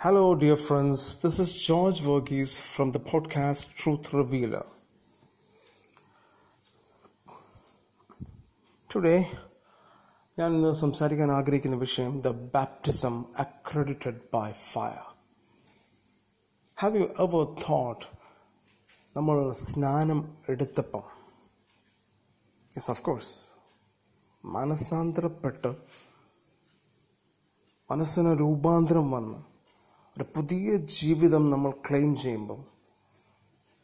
Hello, dear friends. This is George Verghese from the podcast Truth Revealer. Today, ഞാൻ ഇന്ന് സംസാരിക്കാൻ ആഗ്രഹിക്കുന്ന വിഷയം the baptism accredited by fire have you ever thought നമ്മൾ സ്നാനം എടുത്തപ്പം യെസ് ഓഫ് കോഴ്സ് മനസ്സാന്തരപ്പെട്ട് മനസ്സിന് രൂപാന്തരം വന്ന് ഒരു പുതിയ ജീവിതം നമ്മൾ ക്ലെയിം ചെയ്യുമ്പോൾ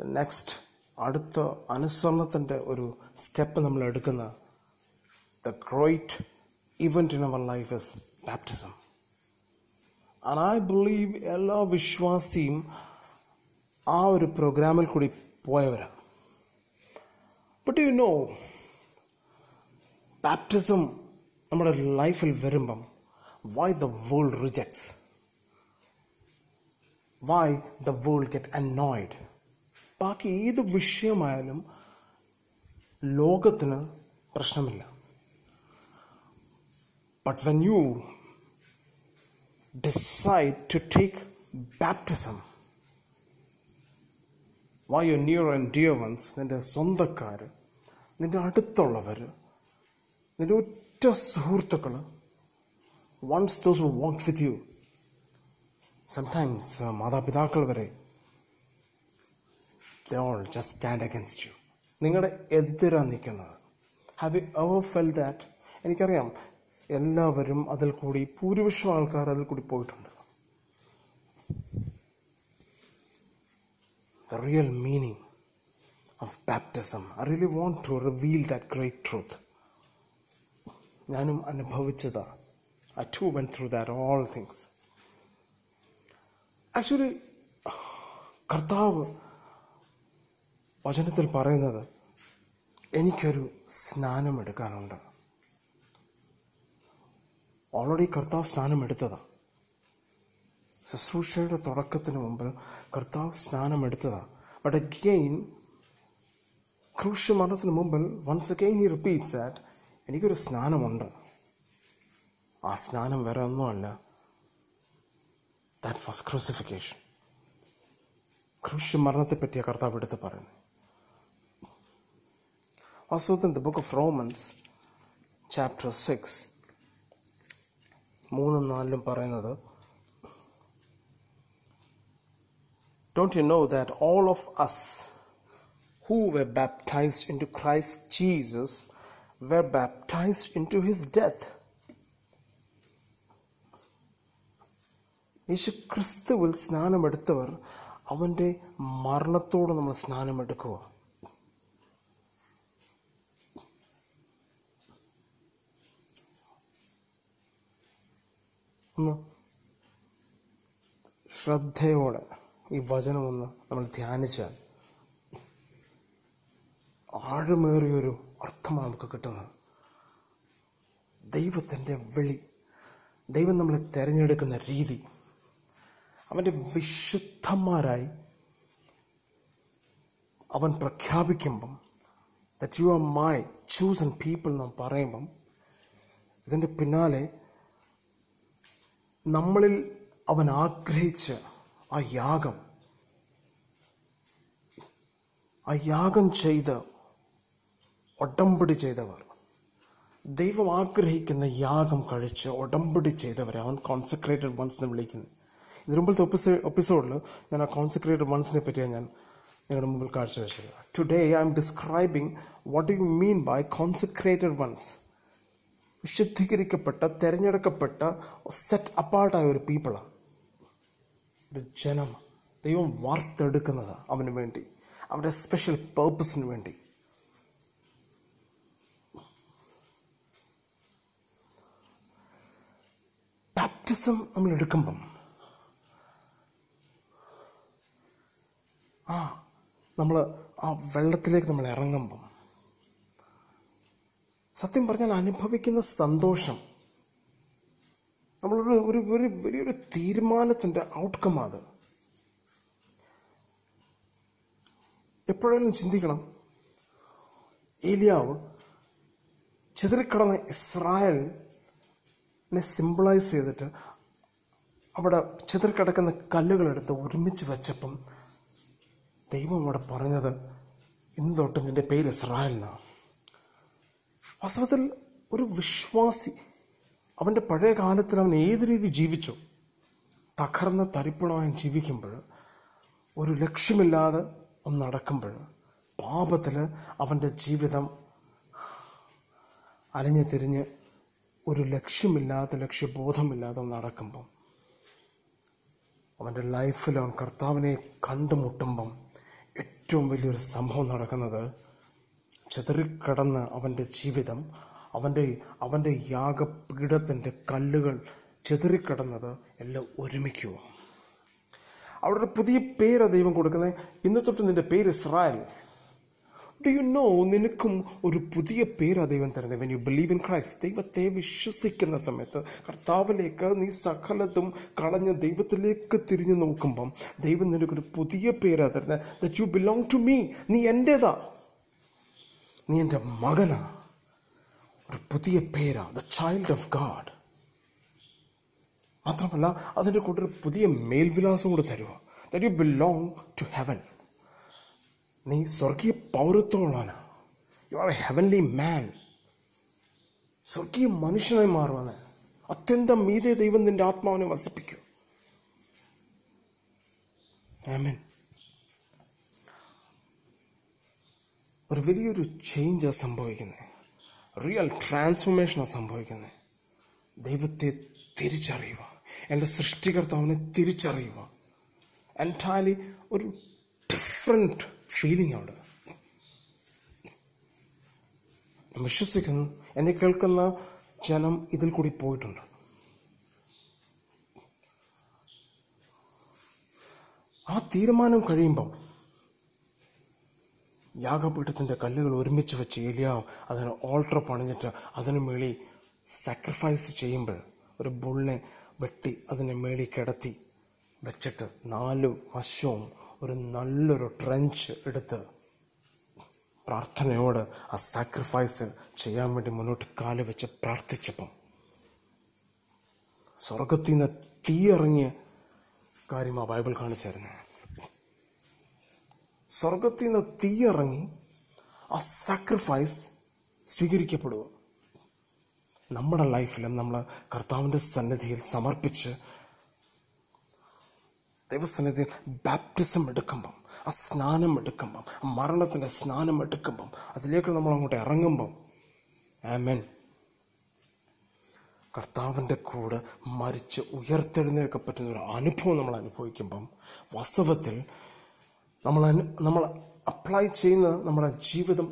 നെക്സ്റ്റ് അടുത്ത അനുസരണത്തിന്റെ ഒരു സ്റ്റെപ്പ് നമ്മൾ എടുക്കുന്ന the great event in our life is baptism and I believe എല്ലാ വിശ്വാസിയും ആ ഒരു പ്രോഗ്രാമിൽ കൂടി പോയവരാണ്. ബട്ട് യു നോ ബാപ്റ്റിസം നമ്മുടെ ലൈഫിൽ വരുമ്പം why the world rejects why the world get annoyed ബാക്കി ഏത് വിഷയമായാലും ലോകത്തിന് പ്രശ്നമില്ല. But when you decide to take baptism why you near and dear ones നിന്റെ സ്വന്തക്കാർ നിന്റെ അടുത്തുള്ളവർ നിന്റെ ഒറ്റ സുഹൃത്തുക്കൾ ones those walk with you sometimes മാതാപിതാക്കൾ വരെ all just stand against you നിങ്ങളുടെ എതിരാ നിൽക്കുന്നത്. Have you ever felt that എനിക്കറിയാം എല്ലാവരും അതിൽ കൂടി ഭൂരിപക്ഷം ആൾക്കാർ അതിൽ കൂടി പോയിട്ടുണ്ട്. The real meaning of baptism I really want to reveal that great truth ഞാനും അനുഭവിച്ചതാ. I too went through that all things actually കർത്താവ് വചനത്തിൽ പറയുന്നത് എനിക്കൊരു സ്നാനം എടുക്കാനുണ്ട്. ഓൾറെഡി കർത്താവ് സ്നാനം എടുത്തതാണ് ശുശ്രൂഷയുടെ തുടക്കത്തിന് മുമ്പ് കർത്താവ് സ്നാനം എടുത്തതാണ് ബട്ട് അഗെയിൻ ക്രൂഷ്യ മരണത്തിന് മുമ്പിൽ വൺസ് അഗെയിൻ ഈ റിപ്പീറ്റ്സ് ദാറ്റ് എനിക്കൊരു സ്നാനമുണ്ട്. ആ സ്നാനം വേറെ ഒന്നുമല്ല. ദാറ്റ് വാസ് ക്രൂസിഫിക്കേഷൻ ക്രൂഷ്യ മരണത്തെ പറ്റിയ കർത്താവ് എടുത്ത് പറയുന്നത് വാസ്തവത്തിൽ the book of Romans chapter six മൂന്നും നാലിലും പറയുന്നത് Don't you know that all of us who were baptized into Christ Jesus were baptized into his death? യേശു ക്രിസ്തുവിൽ സ്നാനമെടുത്തവർ അവന്റെ മരണത്തോട് നമ്മൾ സ്നാനമെടുക്കുക. ഒന്ന് ശ്രദ്ധയോടെ ഈ വചനമൊന്ന് നമ്മൾ ധ്യാനിച്ചാൽ ആഴമേറിയൊരു അർത്ഥമാണ് നമുക്ക് കിട്ടുന്നത്. ദൈവത്തിന്റെ വിളി ദൈവം നമ്മളെ തിരഞ്ഞെടുക്കുന്ന രീതി അവന്റെ വിശുദ്ധന്മാരായി അവൻ പ്രഖ്യാപിക്കുമ്പം that you are my chosen and people എന്ന് പറയുമ്പം ഇതിന്റെ പിന്നാലെ നമ്മളിൽ അവൻ ആഗ്രഹിച്ച ആ യാഗം ആ യാഗം ചെയ്ത് ഒടമ്പടി ചെയ്തവർ ദൈവം ആഗ്രഹിക്കുന്ന യാഗം കഴിച്ച് ഒടമ്പടി ചെയ്തവരെ അവൻ കോൺസെൻട്രേറ്റഡ് വൺസ് എന്ന് വിളിക്കുന്നത് ഇതിനു മുമ്പത്തെ എപ്പിസോ എപ്പിസോഡിൽ ഞാൻ ആ കോൺസെൻട്രേറ്റഡ് വൺസിനെ പറ്റിയാണ് ഞാൻ നിങ്ങളുടെ മുമ്പിൽ കാഴ്ചവെച്ചത്. Today I am describing what you mean by consecrated ones വിശുദ്ധീകരിക്കപ്പെട്ട തിരഞ്ഞെടുക്കപ്പെട്ട സെറ്റ് അപ്പാർട്ടായ ഒരു പീപ്പിളാണ് ഒരു ജനം ദൈവം വാർത്തെടുക്കുന്നത് അവന് വേണ്ടി. അവരുടെ സ്പെഷ്യൽ പേർപ്പസിന് വേണ്ടി. ബാപ്റ്റിസം നമ്മൾ എടുക്കുമ്പം ആ നമ്മൾ ആ വെള്ളത്തിലേക്ക് നമ്മൾ ഇറങ്ങുമ്പം സത്യം പറഞ്ഞാൽ അനുഭവിക്കുന്ന സന്തോഷം നമ്മളൊരു ഒരു ഒരു വലിയൊരു തീരുമാനത്തിന്റെ ഔട്ട്കം അത്. എപ്പോഴെങ്കിലും ചിന്തിക്കണം. ഏലിയാവ് ചിതറിക്കിടന്ന ഇസ്രായേലിനെ സിമ്പിളൈസ് ചെയ്തിട്ട് അവിടെ ചിതറിക്കിടക്കുന്ന കല്ലുകളെടുത്ത് ഒരുമിച്ച് വെച്ചപ്പം ദൈവം അവിടെ പറഞ്ഞത് ഇന്ന് തൊട്ട് നിന്റെ പേര് ഇസ്രായേലിനാണ് വാസ്തവത്തിൽ ഒരു വിശ്വാസി അവന്റെ പഴയ കാലത്തിൽ അവൻ ഏത് രീതി ജീവിച്ചു? തകർന്ന തരിപ്പണമായി ജീവിക്കുമ്പോൾ ഒരു ലക്ഷ്യമില്ലാതെ ഒന്ന് നടക്കുമ്പോൾ പാപത്തിൽ അവന്റെ ജീവിതം അലഞ്ഞു തിരിഞ്ഞ് ഒരു ലക്ഷ്യമില്ലാത്ത ലക്ഷ്യബോധമില്ലാതെ നടക്കുമ്പം അവന്റെ ലൈഫിൽ അവൻ കർത്താവിനെ കണ്ടുമുട്ടുമ്പം ഏറ്റവും വലിയൊരു സംഭവം നടക്കുന്നത് ചിതറിക്കടന്ന് അവന്റെ ജീവിതം അവന്റെ അവന്റെ യാഗപീഠത്തിന്റെ കല്ലുകൾ ചിതറിക്കടന്നത് എല്ലാം ഒരുമിക്കുക. അവിടെ ഒരു പുതിയ പേര് ദൈവം കൊടുക്കുന്നത്. ഇന്ന് തൊട്ട് നിന്റെ പേര് ഇസ്രായേൽ. ഡു യു നോ നിനക്കും ഒരു പുതിയ പേരാ ദൈവം തരുന്നത്. When you believe in Christ ദൈവത്തെ വിശ്വസിക്കുന്ന സമയത്ത് കർത്താവിലേക്ക് നീ സകലതും കളഞ്ഞ് ദൈവത്തിലേക്ക് തിരിഞ്ഞു നോക്കുമ്പം ദൈവം നിനക്കൊരു പുതിയ പേരാ തരുന്നത്. That you belong to me നീ എന്റേതാ നീ എന്റെ മകനാ. ഒരു പുതിയ പേരാ. ദ ചൈൽഡ് ഓഫ് ഗാഡ് മാത്രമല്ല അതിന്റെ കൂടെ ഒരു പുതിയ മേൽവിലാസം കൂടെ തരുക that you belong to heaven നീ സ്വർഗീയ പൗരത്വമുള്ളവനാ. You are a heavenly man സ്വർഗീയ മനുഷ്യനായി മാറുവാണ് അത്യന്തം മീതെ ദൈവം നിന്റെ ആത്മാവിനെ വസിപ്പിക്കും. ഒരു വലിയൊരു ചേഞ്ചാണ് സംഭവിക്കുന്നത് റിയൽ ട്രാൻസ്ഫോർമേഷനാണ് സംഭവിക്കുന്നത് ദൈവത്തെ തിരിച്ചറിയുക എന്റെ സൃഷ്ടികർത്താവിനെ തിരിച്ചറിയുക എന്റയർലി ഒരു ഡിഫറെന്റ് ഫീലിംഗ് അവിടെ വിശ്വസിക്കുന്നു. എന്നെ കേൾക്കുന്ന ജനം ഇതിൽ കൂടി പോയിട്ടുണ്ട്. ആ തീരുമാനം കഴിയുമ്പം യാഗപീഠത്തിന്റെ കല്ലുകൾ ഒരുമിച്ച് വെച്ച് ഏലിയാവ് അതിന് ഓൾട്ടർ പണിഞ്ഞിട്ട് അതിന് മേളി സാക്രിഫൈസ് ചെയ്യുമ്പോൾ ഒരു ബുള്ളിനെ വെട്ടി അതിനെ മേളി കിടത്തി വെച്ചിട്ട് നാല് വശവും ഒരു നല്ലൊരു ട്രെഞ്ച് എടുത്ത് പ്രാർത്ഥനയോട് ആ സാക്രിഫൈസ് ചെയ്യാൻ വേണ്ടി മുന്നോട്ട് കാൽ വെച്ച് പ്രാർത്ഥിച്ചപ്പം സ്വർഗത്തിൽ നിന്ന് തീയിറങ്ങിയ കാര്യം ആ ബൈബിൾ കാണിച്ചു തരുന്നത് സ്വർഗത്തിൽ നിന്ന് തീയിറങ്ങി ആ സാക്രിഫൈസ് സ്വീകരിക്കപ്പെടുക. നമ്മുടെ ലൈഫിലും നമ്മൾ കർത്താവിന്റെ സന്നിധിയിൽ സമർപ്പിച്ച് ദൈവസന്നിധിയിൽ ബാപ്റ്റിസം എടുക്കുമ്പം ആ സ്നാനം എടുക്കുമ്പം ആ മരണത്തിന്റെ സ്നാനം എടുക്കുമ്പം അതിലേക്ക് നമ്മൾ അങ്ങോട്ട് ഇറങ്ങുമ്പം ആമൻ. കർത്താവിന്റെ കൂടെ മരിച്ച് ഉയർത്തെഴുന്നേൽക്ക പറ്റുന്ന ഒരു അനുഭവം നമ്മൾ അനുഭവിക്കുമ്പം വാസ്തവത്തിൽ നമ്മൾ നമ്മൾ അപ്ലൈ ചെയ്യുന്ന നമ്മുടെ ജീവിതം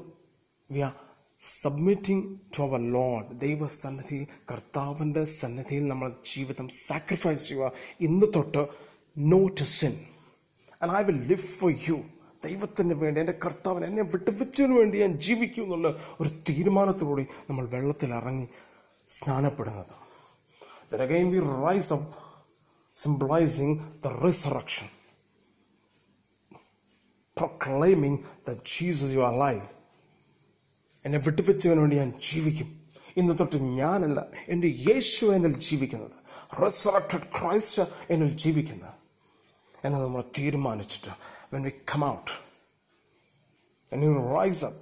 we are submitting to our Lord ദൈവസന്നിധിയിൽ കർത്താവിന്റെ സന്നിധിയിൽ നമ്മൾ ജീവിതം സാക്രിഫൈസ് ചെയ്യുക. ഇന്ന് തൊട്ട് no to sin and I will live for you ദൈവത്തിന് വേണ്ടി എന്റെ കർത്താവിന് എന്നെ വിട്ടുവെച്ചതിന് വേണ്ടി ഞാൻ ജീവിക്കും എന്നുള്ള ഒരു തീരുമാനത്തിലൂടെ നമ്മൾ വെള്ളത്തിൽ ഇറങ്ങി സ്നാനപ്പെടുന്നത്. Then again we rise up symbolizing the resurrection. Proclaiming that Jesus you are എന്നെ വിട്ടുവെച്ചവന് വേണ്ടി ഞാൻ ജീവിക്കും. ഇന്ന് തൊട്ട് ഞാനല്ല എന്റെ യേശു എന്നിൽ ജീവിക്കുന്നത്. റെസറക്റ്റഡ് ക്രൈസ്റ്റ് എന്നിൽ ജീവിക്കുന്നത്. എന്ന് നമ്മൾ തീരുമാനിച്ചിട്ട്. When we come out and you rise up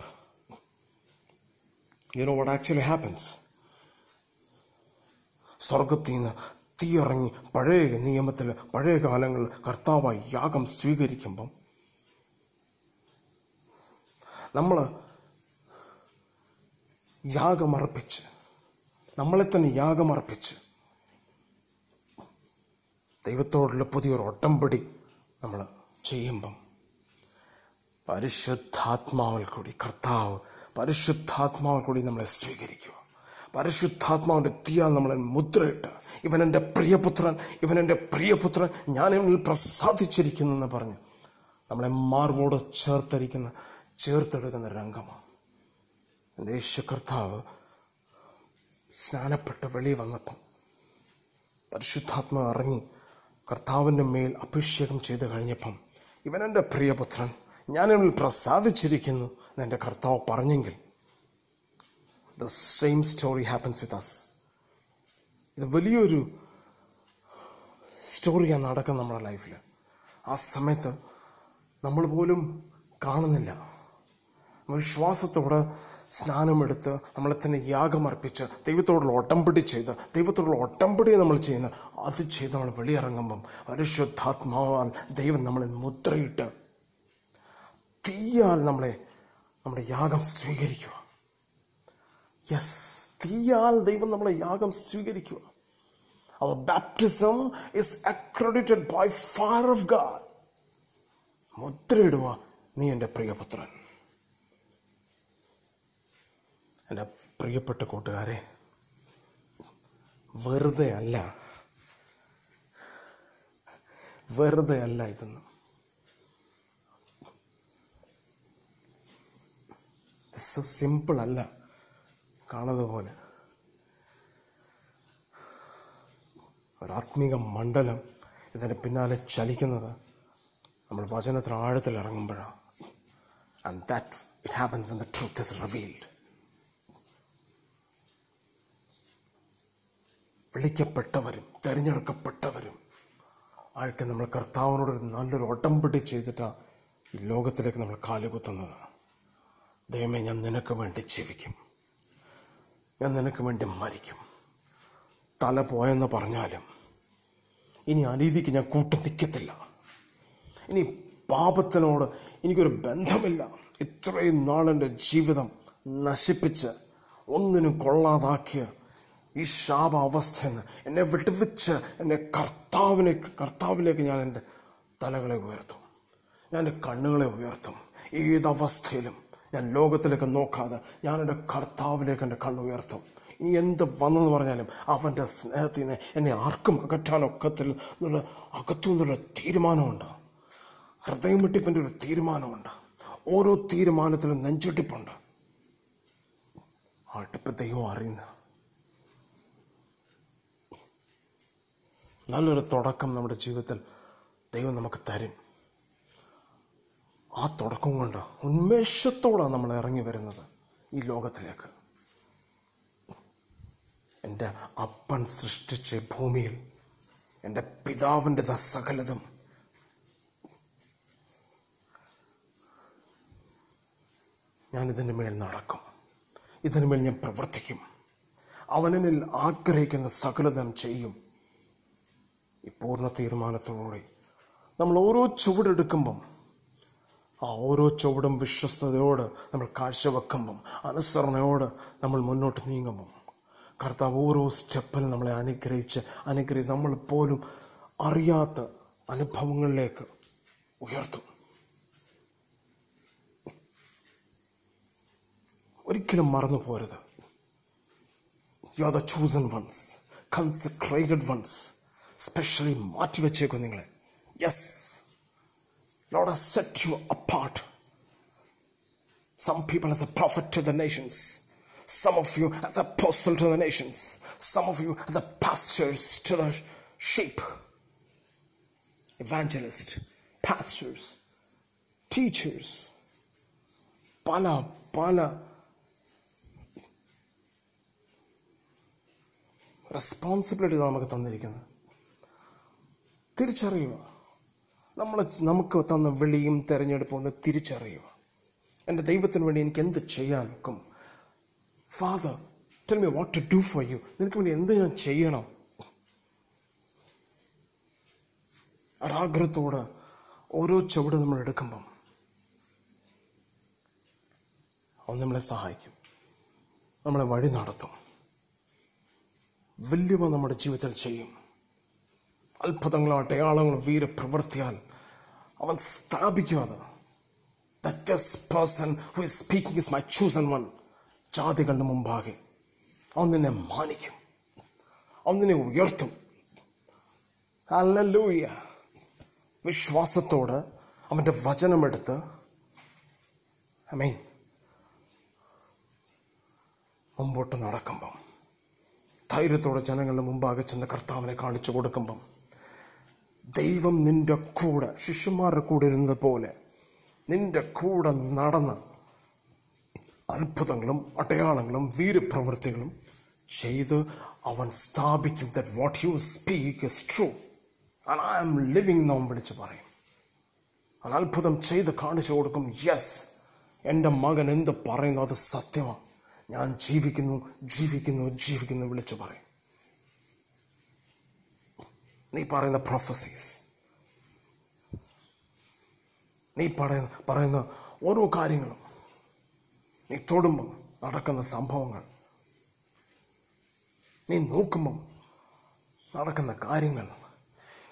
you know what actually happens? സ്വർഗത്തിൽ നിന്ന് തീയിറങ്ങി പഴയ നിയമത്തിൽ പഴയ കാലങ്ങളിൽ കർത്താവായി യാഗം സ്വീകരിക്കുമ്പം നമ്മൾ യാഗമർപ്പിച്ച് നമ്മളെ തന്നെ യാഗമർപ്പിച്ച് ദൈവത്തോടുള്ള പുതിയൊരു ഒട്ടംപടി നമ്മൾ ചെയ്യുമ്പം പരിശുദ്ധാത്മാവിൽ കൂടി കർത്താവ് പരിശുദ്ധാത്മാവിൽ കൂടി നമ്മളെ സ്വീകരിക്കുക. പരിശുദ്ധാത്മാവിന്റെ തീയാൽ നമ്മളെ മുദ്രയിട്ട് ഇവൻ എന്റെ പ്രിയപുത്രൻ ഇവൻ എന്റെ പ്രിയപുത്രൻ ഞാൻ ഇവനിൽ പ്രസാദിച്ചിരിക്കുന്നു എന്ന് പറഞ്ഞ് നമ്മളെ മാർവോട് ചേർത്തിരിക്കുന്ന ചേർത്തെടുക്കുന്ന രംഗമാണ്. എന്റെ യേശു കർത്താവ് സ്നാനപ്പെട്ട് വെളി വന്നപ്പം പരിശുദ്ധാത്മാവ് ഇറങ്ങി കർത്താവിന്റെ മേൽ അഭിഷേകം ചെയ്ത് കഴിഞ്ഞപ്പം ഇവനെന്റെ പ്രിയപുത്രൻ ഞാൻ ഇവനിൽ പ്രസാദിച്ചിരിക്കുന്നു എന്റെ കർത്താവ് പറഞ്ഞെങ്കിൽ the same story happens with us ഇത് വലിയൊരു സ്റ്റോറിയാണ് നടക്കുന്നത് നമ്മുടെ ലൈഫിൽ. ആ സമയത്ത് നമ്മൾ പോലും കാണുന്നില്ല. വിശ്വാസത്തോടെ സ്നാനമെടുത്ത് നമ്മളെ തന്നെ യാഗമർപ്പിച്ച് ദൈവത്തോടുള്ള ഒട്ടമ്പടി ചെയ്ത് ദൈവത്തോടുള്ള ഒട്ടമ്പടി നമ്മൾ ചെയ്യുന്ന അത് ചെയ്ത് നമ്മൾ വെളിയിറങ്ങുമ്പം പരിശുദ്ധാത്മാവാൽ ദൈവം നമ്മളെ മുദ്രയിട്ട് തീയാൽ നമ്മളെ നമ്മുടെ യാഗം സ്വീകരിക്കുക. യെസ് തീയാൽ ദൈവം നമ്മളെ യാഗം സ്വീകരിക്കുക. Our baptism is accredited by fire of God മുദ്രയിടുക നീ എന്റെ പ്രിയപുത്രൻ. എന്റെ പ്രിയപ്പെട്ട കൂട്ടുകാരെ വെറുതെ അല്ല വെറുതെ അല്ല ഇതൊന്നും. സിമ്പിൾ അല്ല. കാണുന്നത് പോലെ. ഒരാത്മീക മണ്ഡലം ഇതിന് പിന്നാലെ ചലിക്കുന്നത് നമ്മൾ വചനത്തിന് ആഴത്തിൽ ഇറങ്ങുമ്പോഴാണ്. That it happens when the truth is revealed വിളിക്കപ്പെട്ടവരും തിരഞ്ഞെടുക്കപ്പെട്ടവരും ആയിട്ട് നമ്മൾ കർത്താവിനോട് നല്ലൊരു ഒട്ടംപിടി ചെയ്തിട്ടാണ് ഈ ലോകത്തിലേക്ക് നമ്മൾ കാലുകുത്തുന്നത് ദൈവമേ ഞാൻ നിനക്ക് വേണ്ടി ജീവിക്കും. ഞാൻ നിനക്ക് വേണ്ടി മരിക്കും. തല പോയെന്ന് പറഞ്ഞാലും ഇനി അനീതിക്ക് ഞാൻ കൂട്ടു നിൽക്കത്തില്ല. ഇനി പാപത്തിനോട് എനിക്കൊരു ബന്ധമില്ല. ഇത്രയും നാളെന്റെ ജീവിതം നശിപ്പിച്ച് ഒന്നിനും കൊള്ളാതാക്കിയ ഈ ശാപ അവസ്ഥ എന്നെ വിട്ടുവെച്ച് എന്നെ കർത്താവിനെ കർത്താവിലേക്ക് ഞാൻ എന്റെ തലകളെ ഉയർത്തും. ഞാൻ എന്റെ കണ്ണുകളെ ഉയർത്തും. ഏതവസ്ഥയിലും ഞാൻ ലോകത്തിലേക്ക് നോക്കാതെ ഞാൻ എന്റെ കർത്താവിലേക്ക് എന്റെ കണ്ണ് ഉയർത്തും. ഇനി എന്ത് വന്നെന്ന് പറഞ്ഞാലും അവന്റെ സ്നേഹത്തിൽ നിന്ന് എന്നെ ആർക്കും അകറ്റാനൊക്കത്തിൽ എന്നുള്ള അകത്തു നിന്നുള്ള തീരുമാനമുണ്ട്. ഹൃദയം വെട്ടിപ്പിന്റെ ഒരു തീരുമാനമുണ്ട്. ഓരോ തീരുമാനത്തിലും നെഞ്ചെട്ടിപ്പുണ്ട്. ആട്ടിപ്പ് ദൈവം അറിയുന്ന. നല്ലൊരു തുടക്കം നമ്മുടെ ജീവിതത്തിൽ ദൈവം നമുക്ക് തരും. ആ തുടക്കം കൊണ്ട് ഉന്മേഷത്തോടാണ് നമ്മൾ ഇറങ്ങി വരുന്നത് ഈ ലോകത്തിലേക്ക്. എന്റെ അപ്പൻ സൃഷ്ടിച്ച ഭൂമിയിൽ എന്റെ പിതാവിന്റെ സകലതും ഞാൻ ഇതിന്റെ മേൽ നടക്കും. ഇതിനു മേൽ ഞാൻ പ്രവർത്തിക്കും. അവനിൽ ആഗ്രഹിക്കുന്ന സകലതം ചെയ്യും. ഈ പൂർണ തീരുമാനത്തോടെ നമ്മൾ ഓരോ ചുവടെടുക്കുമ്പം ആ ഓരോ ചുവടും വിശ്വസ്തയോട് നമ്മൾ കാഴ്ചവെക്കുമ്പം അനുസരണയോട് നമ്മൾ മുന്നോട്ട് നീങ്ങുമ്പം കർത്താവ് ഓരോ സ്റ്റെപ്പിലും നമ്മളെ അനുഗ്രഹിച്ച് അനുഗ്രഹിച്ച് നമ്മൾ പോലും അറിയാത്ത അനുഭവങ്ങളിലേക്ക് ഉയർത്തും. ഒരിക്കലും മറന്നു പോരുത് you are the chosen ones consecrated ones specially മാറ്റിവെച്ചേക്കും നിങ്ങളെ yes Lord has set you apart. Some people as a prophet to the nations. Some of you as apostle to the nations. Some of you as a pastors to the sheep. Evangelist, pastors, teachers. പല പല responsibility നമുക്ക് തന്നിരിക്കുന്നത് തിരിച്ചറിയുക. നമ്മൾ നമുക്ക് തന്ന വിളിയും തെരഞ്ഞെടുപ്പും ഒന്ന് തിരിച്ചറിയുക. എന്റെ ദൈവത്തിന് വേണ്ടി എനിക്ക് എന്ത് ചെയ്യാൻ നോക്കും Father tell me what to do for you നിനക്ക് വേണ്ടി എന്ത് ഞാൻ ചെയ്യണം? ഒരാഗ്രഹത്തോട് ഓരോ ചുവട് നമ്മൾ എടുക്കുമ്പം അവൻ നമ്മളെ സഹായിക്കും. നമ്മളെ വഴി നടത്തും. വലിയവ നമ്മുടെ ജീവിതത്തിൽ ചെയ്യും. അത്ഭുതങ്ങളോ അടയാളങ്ങളും വീരപ്രവൃത്തിയാൽ അവൻ സ്ഥാപിക്കും അത് person speaking is my chosen one ജാതികളുടെ മുമ്പാകെ അവൻ നിന്നെ മാനിക്കും. അവൻ നിന്നെ ഉയർത്തും. അല്ലൂയ വിശ്വാസത്തോട് അവന്റെ വചനമെടുത്ത് ഐ മീൻ മുമ്പോട്ട് നടക്കുമ്പം ധൈര്യത്തോടെ ജനങ്ങളുടെ മുമ്പാകെ ചെന്ന് കർത്താവിനെ കാണിച്ചു കൊടുക്കുമ്പം ദൈവം നിന്റെ കൂടെ ശിഷ്യന്മാരുടെ കൂടെ ഇരുന്നത് പോലെ നിന്റെ കൂടെ നടന്ന് അത്ഭുതങ്ങളും അടയാളങ്ങളും വീരപ്രവൃത്തികളും ചെയ്ത് അവൻ സ്ഥാപിക്കും. That what you speak is true and I am living എന്ന് അവൻ വിളിച്ച് പറയും. അവൻ അത്ഭുതം ചെയ്ത് കാണിച്ചു കൊടുക്കും. യെസ് എന്റെ മകൻ എന്ത് പറയുന്നു അത് സത്യമാണ്. ഞാൻ ജീവിക്കുന്നു ജീവിക്കുന്നു ജീവിക്കുന്നു വിളിച്ചു പറയും. നീ പറയുന്ന പ്രൊഫസീസ് നീ പറയുന്ന പറയുന്ന ഓരോ കാര്യങ്ങളും. നീ തൊടുമ്പം നടക്കുന്ന സംഭവങ്ങൾ. നീ നോക്കുമ്പം നടക്കുന്ന കാര്യങ്ങൾ.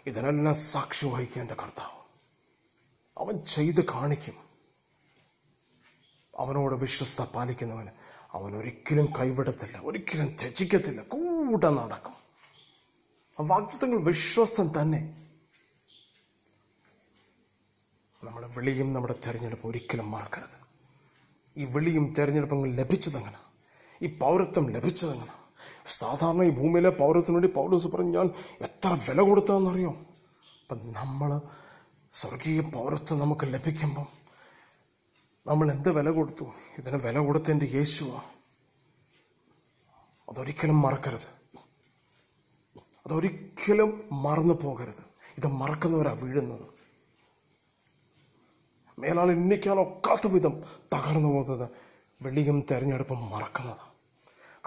ഇതിനെല്ലാം സാക്ഷി വഹിക്കേണ്ട കർത്താവ്. അവൻ ചെയ്ത് കാണിക്കും. അവനോട് വിശ്വസ്ത പാലിക്കുന്നവന് അവൻ ഒരിക്കലും കൈവിടത്തില്ല ഒരിക്കലും ത്യജിക്കത്തില്ല. കൂടെ നടക്കും. ആ വാഗ്ദത്തങ്ങൾ വിശ്വസ്തൻ തന്നെ. നമ്മുടെ വിളിയും നമ്മുടെ തിരഞ്ഞെടുപ്പ് ഒരിക്കലും മറക്കരുത്. ഈ വിളിയും തെരഞ്ഞെടുപ്പും ലഭിച്ചതെങ്ങനെ? ഈ പൗരത്വം ലഭിച്ചതെങ്ങനെ? സാധാരണ ഈ ഭൂമിയിലെ പൗരത്വത്തിന് വേണ്ടി പൗരസ് പറഞ്ഞു ഞാൻ എത്ര വില കൊടുത്തതെന്നറിയോ അപ്പം നമ്മൾ സ്വർഗീയ പൗരത്വം നമുക്ക് ലഭിക്കുമ്പം നമ്മൾ എന്ത് വില കൊടുത്തു? ഇതിന് വില കൊടുത്തതിന്റെ യേശുവാ. അതൊരിക്കലും മറക്കരുത്. അതൊരിക്കലും മറന്നു പോകരുത്. ഇത് മറക്കുന്നവരാ വീഴുന്നത്. മേലാൾ എണ്ണിക്കാനൊക്കാത്ത വിധം തകർന്നു പോകുന്നത് വെളിയും തെരഞ്ഞെടുപ്പും മറക്കുന്നത്.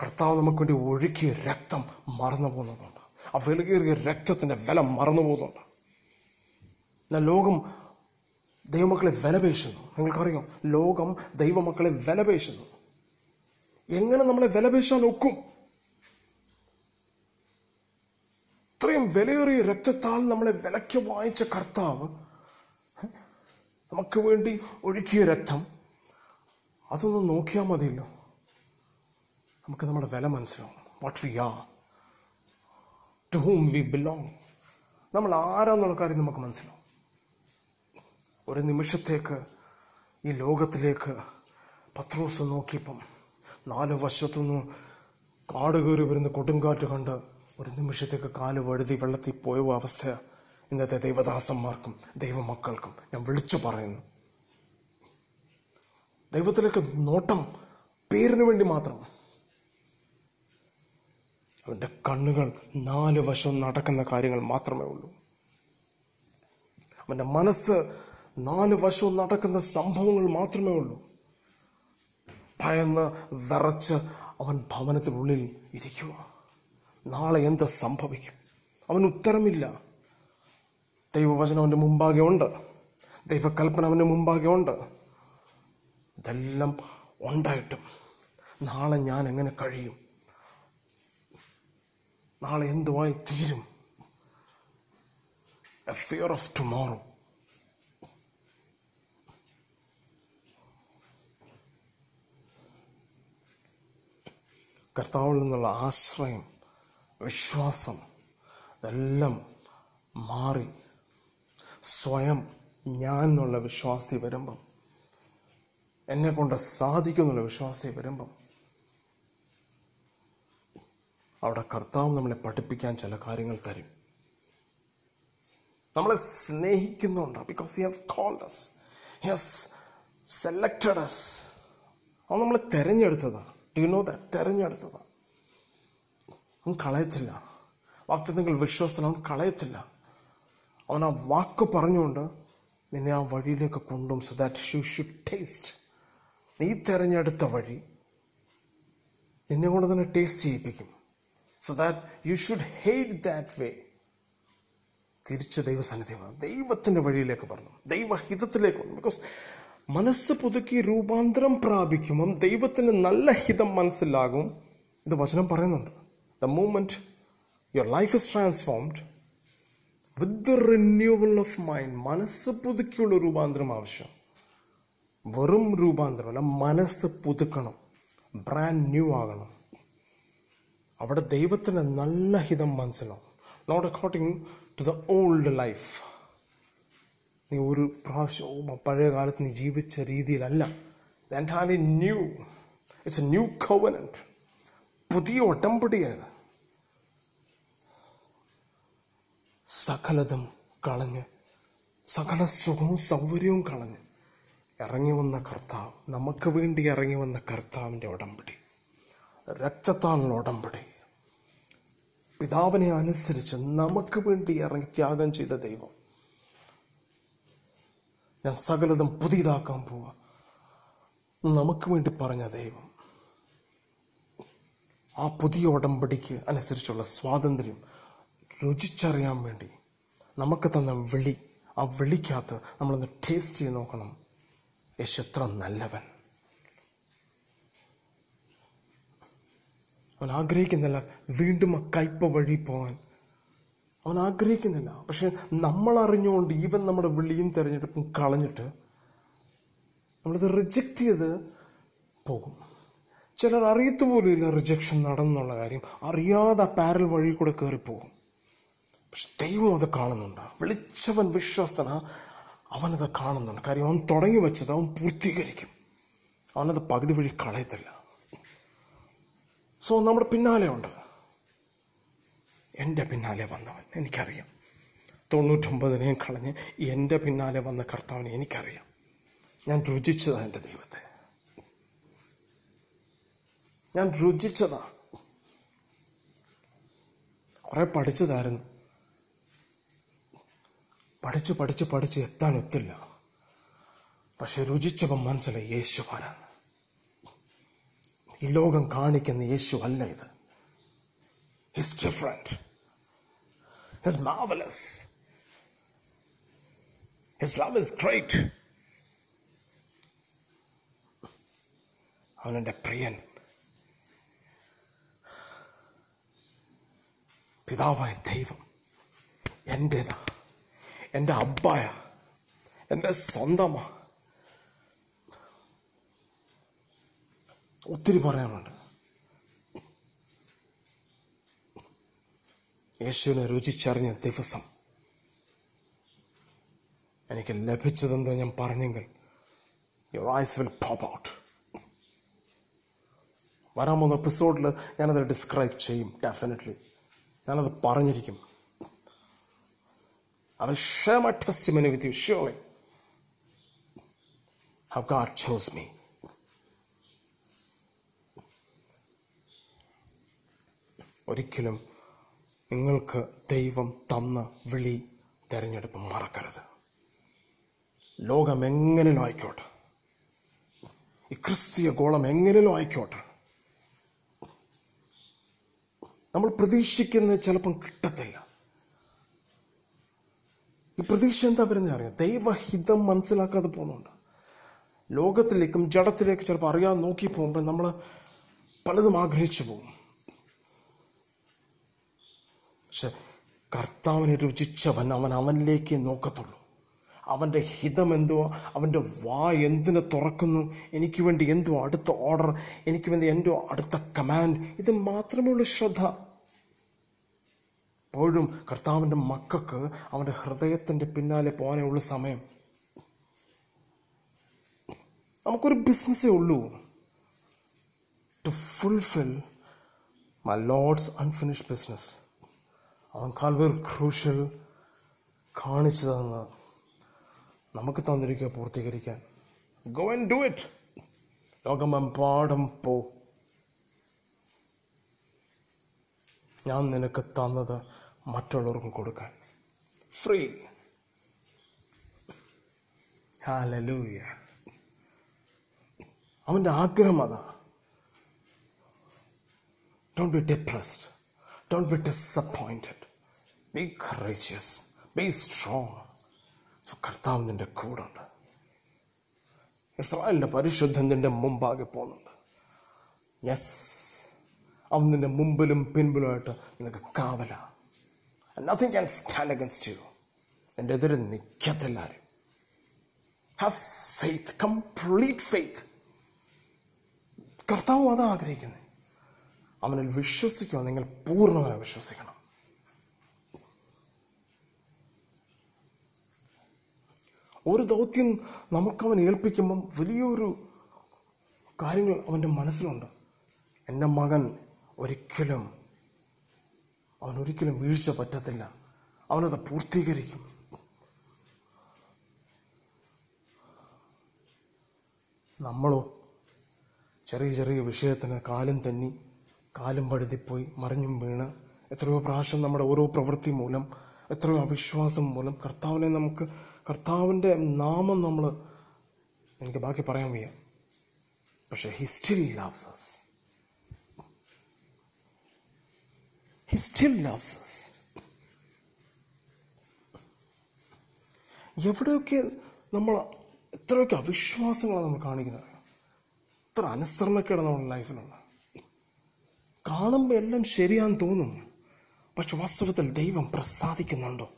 കർത്താവ് നമുക്ക് വേണ്ടി ഒഴുക്കിയ രക്തം മറന്നു പോകുന്നതുണ്ട് ആ വിലകേറിയ രക്തത്തിന്റെ വില മറന്നു പോകുന്നുണ്ട് എന്നാൽ ലോകം ദൈവമക്കളെ വിലപേശുന്നു. നിങ്ങൾക്കറിയാം ലോകം ദൈവമക്കളെ വിലപേശുന്നു. എങ്ങനെ നമ്മളെ വിലപേശാൻ ഒക്കും? ഇത്രയും വിലയേറിയ രക്തത്താൽ നമ്മളെ വിലയ്ക്ക് വാങ്ങിച്ച കർത്താവ് നമുക്ക് വേണ്ടി ഒഴുക്കിയ രക്തം അതൊന്നും നോക്കിയാൽ മതിയല്ലോ. നമുക്ക് നമ്മുടെ വില മനസ്സിലാവും. What we are to whom we belong നമ്മൾ ആരാന്നുള്ള കാര്യം നമുക്ക് മനസ്സിലാവും. ഒരു നിമിഷത്തേക്ക് ഈ ലോകത്തിലേക്ക് പത്രോസ് നോക്കിയപ്പം നാല് വശത്തുനിന്ന് കാട് കയറി വരുന്ന കൊടുങ്കാറ്റ് കണ്ട് ഒരു നിമിഷത്തേക്ക് കാൽ വഴുതി വെള്ളത്തിൽ പോയ അവസ്ഥ ഇന്നത്തെ ദൈവദാസന്മാർക്കും ദൈവമക്കൾക്കും ഞാൻ വിളിച്ചു പറയുന്നു. ദൈവത്തിലേക്ക് നോട്ടം പേരിന് വേണ്ടി മാത്രം. അവന്റെ കണ്ണുകൾ നാല് വശം നടക്കുന്ന കാര്യങ്ങൾ മാത്രമേ ഉള്ളൂ. അവന്റെ മനസ്സ് നാല് വശവും നടക്കുന്ന സംഭവങ്ങൾ മാത്രമേ ഉള്ളൂ. ഭയന്ന് വിറച്ച് അവൻ ഭവനത്തിനുള്ളിൽ ഇരിക്കുക. നാളെ എന്ത് സംഭവിക്കും? അവൻ ഉത്തരമില്ല. ദൈവവചനം അവന്റെ മുമ്പാകെ ഉണ്ട്. ദൈവകൽപ്പന അവന്റെ മുമ്പാകെ ഉണ്ട്. ഇതെല്ലാം ഉണ്ടായിട്ടും നാളെ ഞാൻ എങ്ങനെ കഴിയും? നാളെ എന്തുവായി തീരും? എ ഫിയർ ഓഫ് ടുമോറോ കർത്താവിൽ നിന്നുള്ള ആശ്രയം വിശ്വാസം ഇതെല്ലാം മാറി. സ്വയം ഞാൻ എന്നുള്ള വിശ്വാസത്തിൽ വരുമ്പം എന്നെ കൊണ്ട് സാധിക്കും എന്നുള്ള വിശ്വാസത്തിൽ വരുമ്പം അവിടെ കർത്താവ് നമ്മളെ പഠിപ്പിക്കാൻ ചില കാര്യങ്ങൾ തരും. നമ്മളെ സ്നേഹിക്കുന്നുണ്ട് because he has called us he has selected us അവൻ നമ്മളെ തെരഞ്ഞെടുത്തതാണ്. ഡു നോ ദാറ്റ് തെരഞ്ഞെടുത്തതാണ്. അവൻ കളയത്തില്ല. വാക്തത്വങ്ങൾ വിശ്വാസത്തിൽ അവൻ കളയത്തില്ല. അവൻ ആ വാക്ക് പറഞ്ഞുകൊണ്ട് നിന്നെ ആ വഴിയിലേക്ക് കൊണ്ടും so that you should taste നീ തെരഞ്ഞെടുത്ത വഴി നിന്നെ കൊണ്ട് തന്നെ ടേസ്റ്റ് ചെയ്യിപ്പിക്കും. So that you should hate that way തിരിച്ച് ദൈവസാന്നിധ്യമാണ് ദൈവത്തിന്റെ വഴിയിലേക്ക് പറഞ്ഞു. ദൈവഹിതത്തിലേക്ക് വന്നു. ബിക്കോസ് മനസ്സ് പുതുക്കി രൂപാന്തരം പ്രാപിക്കുമ്പം ദൈവത്തിന് നല്ല ഹിതം മനസ്സിലാകും. ഇത് വചനം പറയുന്നുണ്ട്. The moment your life is transformed with the renewal of mind മനസ്സ് പുതുക്കിയുള്ള രൂപാന്തരം ആവശ്യം. വെറും രൂപാന്തരമല്ല മനസ്സ് പുതുക്കണം. ബ്രാൻഡ് ന്യൂ ആകണം. അവിടെ ദൈവത്തിന് നല്ല ഹിതം മനസ്സിലാവും. Not according to the old life നീ ഒരു പ്രാവശ്യം പഴയ കാലത്ത് നീ ജീവിച്ച രീതിയിലല്ല. Entirely new it's a new covenant പുതിയ ഒട്ടമ്പടിയാണ്. സകലതും കളഞ്ഞ് സകല സുഖവും സൗകര്യവും കളഞ്ഞ് ഇറങ്ങി വന്ന കർത്താവ് നമുക്ക് വേണ്ടി ഇറങ്ങി വന്ന കർത്താവിന്റെ ഉടമ്പടി രക്തത്താലുള്ള ഉടമ്പടി. പിതാവിനെ അനുസരിച്ച് നമുക്ക് വേണ്ടി ഇറങ്ങി ത്യാഗം ചെയ്ത ദൈവം. ഞാൻ സകലതും പുതിയതാക്കാൻ പോവാ. നമുക്ക് വേണ്ടി പറഞ്ഞ ദൈവം. ആ പുതിയ ഉടമ്പടിക്ക് അനുസരിച്ചുള്ള സ്വാതന്ത്ര്യം രുചിച്ചറിയാൻ വേണ്ടി നമുക്ക് തന്ന വിളി ആ വിളിക്കകത്ത് നമ്മളൊന്ന് ടേസ്റ്റ് ചെയ്ത് നോക്കണം. യേശു എത്ര നല്ലവൻ. അവൻ ആഗ്രഹിക്കുന്നില്ല വീണ്ടും ആ കയ്പ വഴി പോകാൻ. അവൻ ആഗ്രഹിക്കുന്നില്ല. പക്ഷെ നമ്മൾ അറിഞ്ഞുകൊണ്ട് ഈവൻ നമ്മുടെ വിളിയും തിരഞ്ഞെടുപ്പും കളഞ്ഞിട്ട് നമ്മളിത് റിജക്റ്റ് ചെയ്ത് പോകും. ചിലർ അറിയത്തു പോലും ഇല്ല റിജക്ഷൻ നടന്നുള്ള കാര്യം. അറിയാതെ പാരൽ വഴി കൂടെ കയറിപ്പോകും പക്ഷെ ദൈവം അത് കാണുന്നുണ്ട്. വിളിച്ചവൻ വിശ്വസ്തന അവനത് കാണുന്നുണ്ട്. കാര്യം അവൻ തുടങ്ങി വെച്ചത് അവൻ പൂർത്തീകരിക്കും. അവനത് പകുതി വഴി കളയത്തില്ല. സോ നമ്മുടെ പിന്നാലെ ഉണ്ട്. എന്റെ പിന്നാലെ വന്നവൻ എനിക്കറിയാം. തൊണ്ണൂറ്റൊമ്പതിനെയും കളഞ്ഞ് എന്റെ പിന്നാലെ വന്ന കർത്താവിനെ എനിക്കറിയാം. ഞാൻ രുചിച്ചതാണ് എന്റെ ദൈവത്തെ. ഞാൻ രുചിച്ചതാ. കുറെ പഠിച്ചതായിരുന്നു. പഠിച്ച് പഠിച്ച് പഠിച്ച് എത്താൻ ഒത്തില്ല. പക്ഷെ രുചിച്ചപ്പം മനസ്സിലായി യേശു ആരാണ്. ഈ ലോകം കാണിക്കുന്ന യേശു അല്ല ഇത്. He's different he's marvellous his love is great അവനെന്റെ പ്രിയൻ പിതാവായ ദൈവം എന്റെതാ എന്റെ അബ്ബായ എന്റെ സ്വന്തമാ. ഒത്തിരി പറയാനുണ്ട്. യേശുവിനെ രുചിച്ചറിഞ്ഞ ദിവസം എനിക്ക് ലഭിച്ചതെന്തോ ഞാൻ പറഞ്ഞെങ്കിൽ your eyes will pop out വരാൻ പോകുന്ന എപ്പിസോഡിൽ ഞാനത് ഡിസ്ക്രൈബ് ചെയ്യും ഡെഫിനറ്റ്ലി ഞാനത് പറഞ്ഞിരിക്കും. I will share my testimony with you surely. How God. ഒരിക്കലും നിങ്ങൾക്ക് ദൈവം തന്ന വിളി തെരഞ്ഞെടുപ്പ് മറക്കരുത്. ലോകം എങ്ങനെയും ആയിക്കോട്ടെ. ഈ ക്രിസ്തീയ ഗോളം എങ്ങനെയും ആയിക്കോട്ടെ. നമ്മൾ പ്രതീക്ഷിക്കുന്നത് ചിലപ്പം കിട്ടത്തില്ല. ഈ പ്രതീക്ഷ എന്താ വരുന്നത് അറിയാം? ദൈവഹിതം മനസ്സിലാക്കാതെ പോകുന്നുണ്ട്. ലോകത്തിലേക്കും ജഡത്തിലേക്കും ചിലപ്പോൾ അറിയാതെ നോക്കി പോകുമ്പോൾ നമ്മൾ പലതും ആഗ്രഹിച്ചു പോകും. പക്ഷെ കർത്താവിനെ രുചിച്ചവൻ അവൻ അവനിലേക്ക് നോക്കത്തുള്ളൂ. അവന്റെ ഹിതം എന്തുവാ? അവന്റെ വാ എന്തിനെ തുറക്കുന്നു? എനിക്ക് വേണ്ടി എന്തോ അടുത്ത ഓർഡർ എനിക്ക് വേണ്ടി എന്തോ അടുത്ത കമാൻഡ് ഇത് മാത്രമേ ഉള്ളൂ ശ്രദ്ധ. എപ്പോഴും കർത്താവിന്റെ മക്കൾക്ക് അവന്റെ ഹൃദയത്തിന്റെ പിന്നാലെ പോകാനുള്ള സമയം. നമുക്കൊരു ബിസിനസ്സേ ഉള്ളൂ. To fulfil my Lord's unfinished business അവൻ കാൽവർ ക്രൂഷ്യൽ കാണിച്ചു തന്ന നമുക്ക് തന്നിരിക്കുക പൂർത്തീകരിക്കാൻ. ഗോ ആൻഡ് ഡു ഇറ്റ് ലോകമെമ്പാടും പോ. ഞാൻ നിനക്ക് തന്നത് മറ്റുള്ളവർക്കും കൊടുക്കാൻ. ഫ്രീ ഹാലലൂയ അവന്റെ ആഗ്രഹം അതാ. Don't be depressed don't be disappointed be courageous be strong കർത്താവ് നിന്റെ ഉണ്ട് ഇസ്രായേലിന്റെ പരിശുദ്ധൻ നിന്റെ മുമ്പാകെ പോകുന്നുണ്ട്. യെസ് അവൻ നിന്റെ മുമ്പിലും പിൻപിലുമായിട്ട് നിനക്ക് കാവല. Nothing can stand against you എന്റെ എതിരെ നിൽക്കത്തില്ല ആരും. ഹാവ് ഫെയ്ത്ത് കംപ്ലീറ്റ് ഫെയ്ത്ത് കർത്താവും അതാ ആഗ്രഹിക്കുന്നത് അവനിൽ വിശ്വസിക്കുക നിങ്ങൾ പൂർണമായി വിശ്വസിക്കണം. ഒരു ദൗത്യം നമുക്കവൻ ഏൽപ്പിക്കുമ്പം വലിയൊരു കാര്യങ്ങൾ അവന്റെ മനസ്സിലുണ്ട്. എന്റെ മകൻ ഒരിക്കലും അവൻ ഒരിക്കലും വീഴ്ച പറ്റത്തില്ല. അവനത് പൂർത്തീകരിക്കും. നമ്മളോ ചെറിയ ചെറിയ വിഷയത്തിന് കാലും തന്നി കാലും പഴുതിപ്പോയി മറിഞ്ഞും വീണ് എത്രയോ പ്രാവശ്യം നമ്മുടെ ഓരോ പ്രവൃത്തി മൂലം എത്രയോ അവിശ്വാസം മൂലം കർത്താവിനെ നമുക്ക് കർത്താവിന്റെ നാമം നമ്മൾ എനിക്ക് ബാക്കി പറയാൻ വയ്യ. പക്ഷേ he still loves us he still loves us എവിടെയൊക്കെ നമ്മൾ എത്രയൊക്കെ അവിശ്വാസങ്ങളാണ് നമ്മൾ കാണിക്കുന്നത്. എത്ര അനുസരണക്കേട് നമ്മുടെ ലൈഫിലുള്ള. കാണുമ്പോൾ എല്ലാം ശരിയാന്ന് തോന്നും പക്ഷെ വാസ്തവത്തിൽ ദൈവം പ്രസാദിക്കുന്നുണ്ടോ?